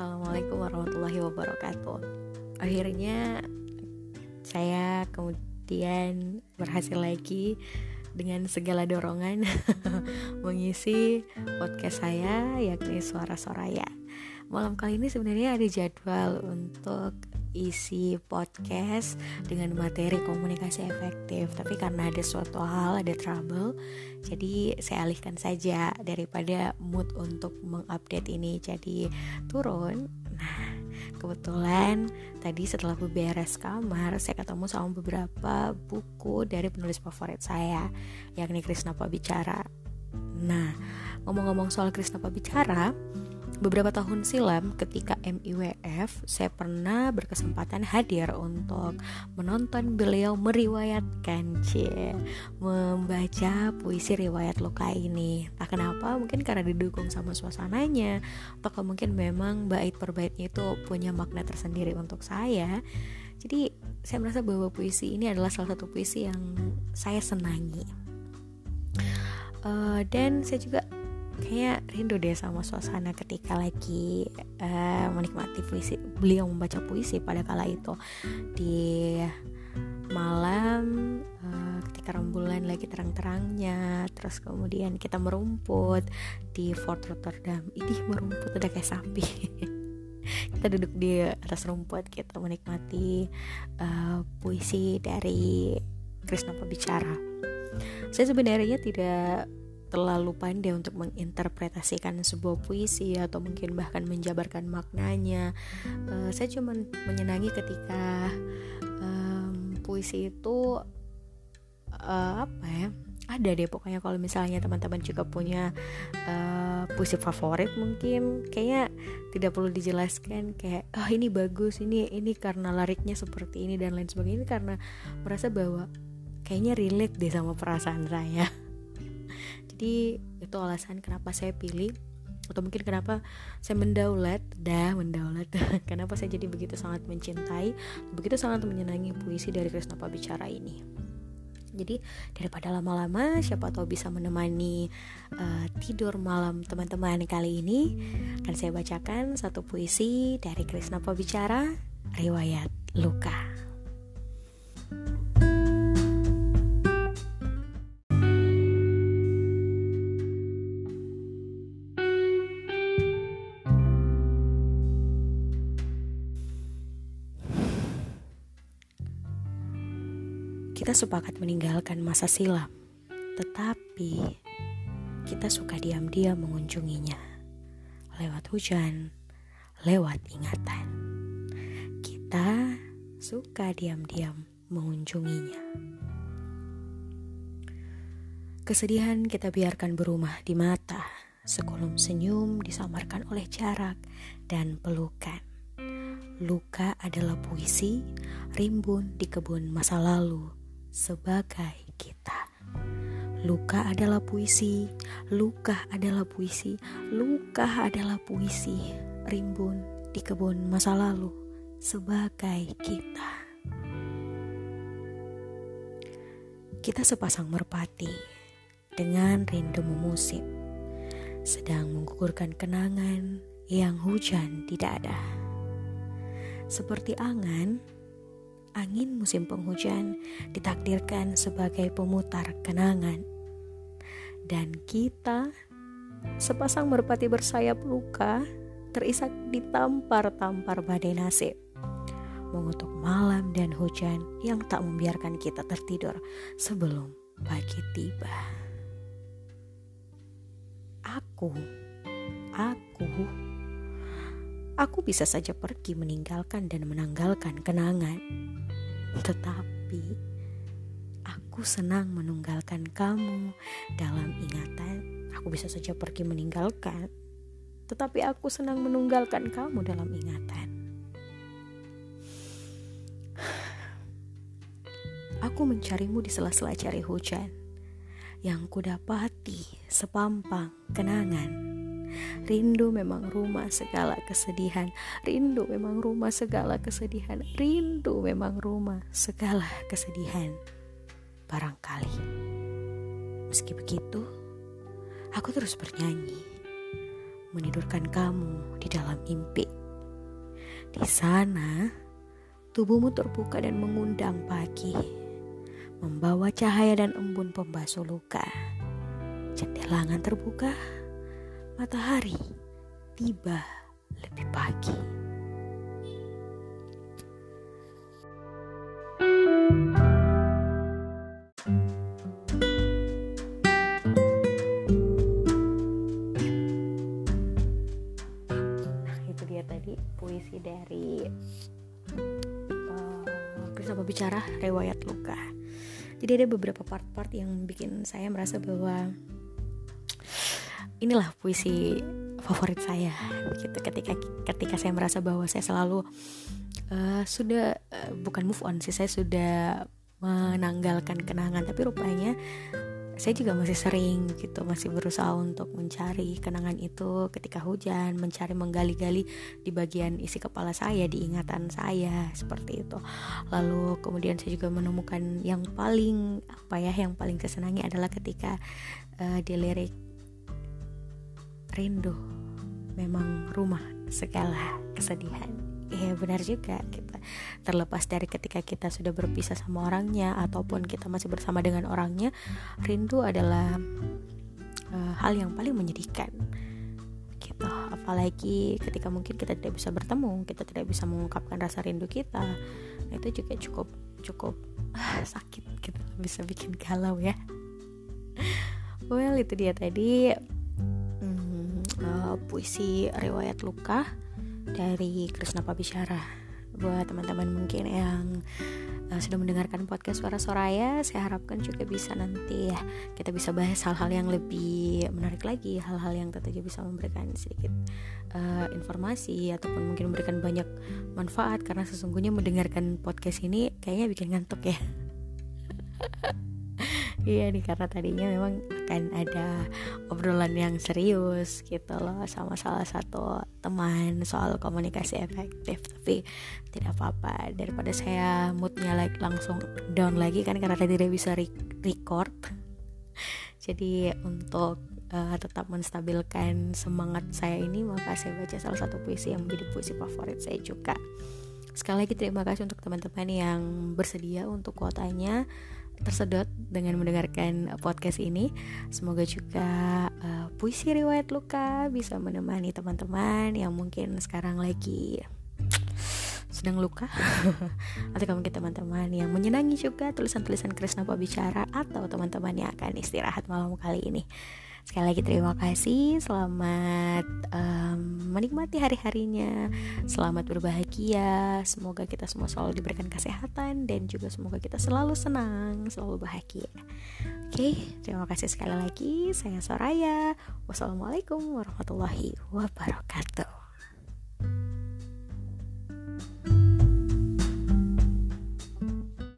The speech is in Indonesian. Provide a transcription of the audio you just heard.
Assalamualaikum warahmatullahi wabarakatuh. Akhirnya saya kemudian berhasil lagi dengan segala dorongan mengisi podcast saya yakni Suara Soraya Malam kali ini sebenarnya ada jadwal untuk isi podcast dengan materi komunikasi efektif. Tapi karena ada suatu hal ada trouble jadi saya alihkan saja daripada mood untuk mengupdate ini jadi turun. Nah kebetulan tadi setelah beberes kamar saya ketemu sama beberapa buku dari penulis favorit saya yakni Krisna Bicara nah ngomong-ngomong soal Krisna Bicara beberapa tahun silam ketika MIWF saya pernah berkesempatan hadir untuk menonton beliau meriwayatkan cie membaca puisi riwayat luka ini. Tak kenapa mungkin karena didukung sama suasananya atau mungkin memang bait per baitnya itu punya makna tersendiri untuk saya. Jadi saya merasa bahwa puisi ini adalah salah satu puisi yang saya senangi. Uh, dan saya juga kayak rindu deh sama suasana ketika lagi uh, menikmati puisi beliau membaca puisi pada kala itu. Di malam uh, ketika rembulan lagi terang-terangnya terus kemudian kita merumput di Fort Rotterdam. Ini merumput udah kayak sapi. Kita duduk di atas rumput kita menikmati uh, puisi dari Krishna Bicara saya sebenarnya tidak terlalu pandai untuk menginterpretasikan sebuah puisi atau mungkin bahkan menjabarkan maknanya. Uh, saya cuma menyenangi ketika um, puisi itu uh, apa ya? Ada deh pokoknya kalau misalnya teman-teman juga punya uh, puisi favorit mungkin kayaknya tidak perlu dijelaskan kayak oh ini bagus ini ini karena lariknya seperti ini dan lain sebagainya ini karena merasa bahwa kayaknya relate deh sama perasaan saya jadi itu alasan kenapa saya pilih atau mungkin kenapa saya mendaulat dah mendaulat. Kenapa saya jadi begitu sangat mencintai begitu sangat menyenangi puisi dari Krisna Bicara ini. Jadi daripada lama-lama siapa tahu bisa menemani uh, tidur malam teman-teman kali ini akan saya bacakan satu puisi dari Krisna Bicara riwayat luka Kita sepakat meninggalkan masa silam, tetapi kita suka diam-diam mengunjunginya. Lewat hujan, lewat ingatan. Kita suka diam-diam mengunjunginya. Kesedihan kita biarkan berumah di mata, sekolom senyum disamarkan oleh jarak dan pelukan. Luka adalah puisi, rimbun di kebun masa lalu, sebagai kita. Luka adalah puisi, luka adalah puisi, luka adalah puisi, rimbun di kebun masa lalu sebagai kita. Kita sepasang merpati dengan rindu memusik, sedang menggugurkan kenangan yang hujan tidak ada. Seperti angan, angin musim penghujan ditakdirkan sebagai pemutar kenangan. Dan kita, sepasang merpati bersayap luka, terisak ditampar-tampar badai nasib. Mengutuk malam dan hujan yang tak membiarkan kita tertidur sebelum pagi tiba. Aku, aku, aku bisa saja pergi meninggalkan dan menanggalkan kenangan tetapi aku senang menunggalkan kamu dalam ingatan. Aku bisa saja pergi meninggalkan, tetapi aku senang menunggalkan kamu dalam ingatan. Aku mencarimu di sela-sela cari hujan yang kudapati sepampang kenangan Rindu memang rumah segala kesedihan. Rindu memang rumah segala kesedihan. Rindu memang rumah segala kesedihan. Barangkali. Meski begitu, aku terus bernyanyi. Menidurkan kamu di dalam mimpi. Di sana, tubuhmu terbuka dan mengundang pagi, membawa cahaya dan embun pembasuh luka. Jendelangan terbuka, matahari tiba lebih pagi. Nah, itu dia tadi puisi dari uh, bersama bicara riwayat luka. Jadi ada beberapa part-part yang bikin saya merasa bahwa inilah puisi favorit saya begitu ketika ketika saya merasa bahwa saya selalu uh, sudah uh, bukan move on sih saya sudah menanggalkan kenangan. Tapi rupanya saya juga masih sering gitu masih berusaha untuk mencari kenangan itu ketika hujan mencari menggali-gali di bagian isi kepala saya di ingatan saya seperti itu. Lalu kemudian saya juga menemukan yang paling apa ya yang paling kesenangi adalah ketika uh, di lirik rindu. Memang rumah segala kesedihan. Iya benar juga kita. Terlepas dari ketika kita sudah berpisah sama orangnya ataupun kita masih bersama dengan orangnya rindu adalah uh, hal yang paling menyedihkan gitu. Apalagi ketika mungkin kita tidak bisa bertemu kita tidak bisa mengungkapkan rasa rindu kita nah, itu juga cukup cukup uh, sakit gitu. Bisa bikin galau ya. Well itu dia tadi uh, puisi riwayat luka dari Krishna Pabishara buat teman-teman mungkin yang uh, sudah mendengarkan podcast suara Soraya saya harapkan juga bisa nanti ya kita bisa bahas hal-hal yang lebih menarik lagi hal-hal yang tentunya bisa memberikan sedikit uh, informasi ataupun mungkin memberikan banyak manfaat. Karena sesungguhnya mendengarkan podcast ini kayaknya bikin ngantuk ya. Iya nih karena tadinya memang akan ada obrolan yang serius gitu loh sama salah satu teman soal komunikasi efektif. Tapi tidak apa-apa daripada saya moodnya like langsung down lagi kan karena tidak bisa record. Jadi untuk uh, tetap menstabilkan semangat saya ini maka saya baca salah satu puisi yang menjadi puisi favorit saya juga. Sekali lagi terima kasih untuk teman-teman yang bersedia untuk kuotanya tersedot dengan mendengarkan podcast ini. Semoga juga uh, puisi riwayat luka bisa menemani teman-teman yang mungkin sekarang lagi sedang luka atau mungkin teman-teman yang menyenangi juga tulisan-tulisan Krisna bicara atau teman-teman yang akan istirahat malam kali ini. Sekali lagi terima kasih, selamat um, menikmati hari-harinya, selamat berbahagia. Semoga kita semua selalu diberikan kesehatan dan juga semoga kita selalu senang, selalu bahagia. Oke, terima kasih sekali lagi. Saya Soraya. Wassalamualaikum warahmatullahi wabarakatuh.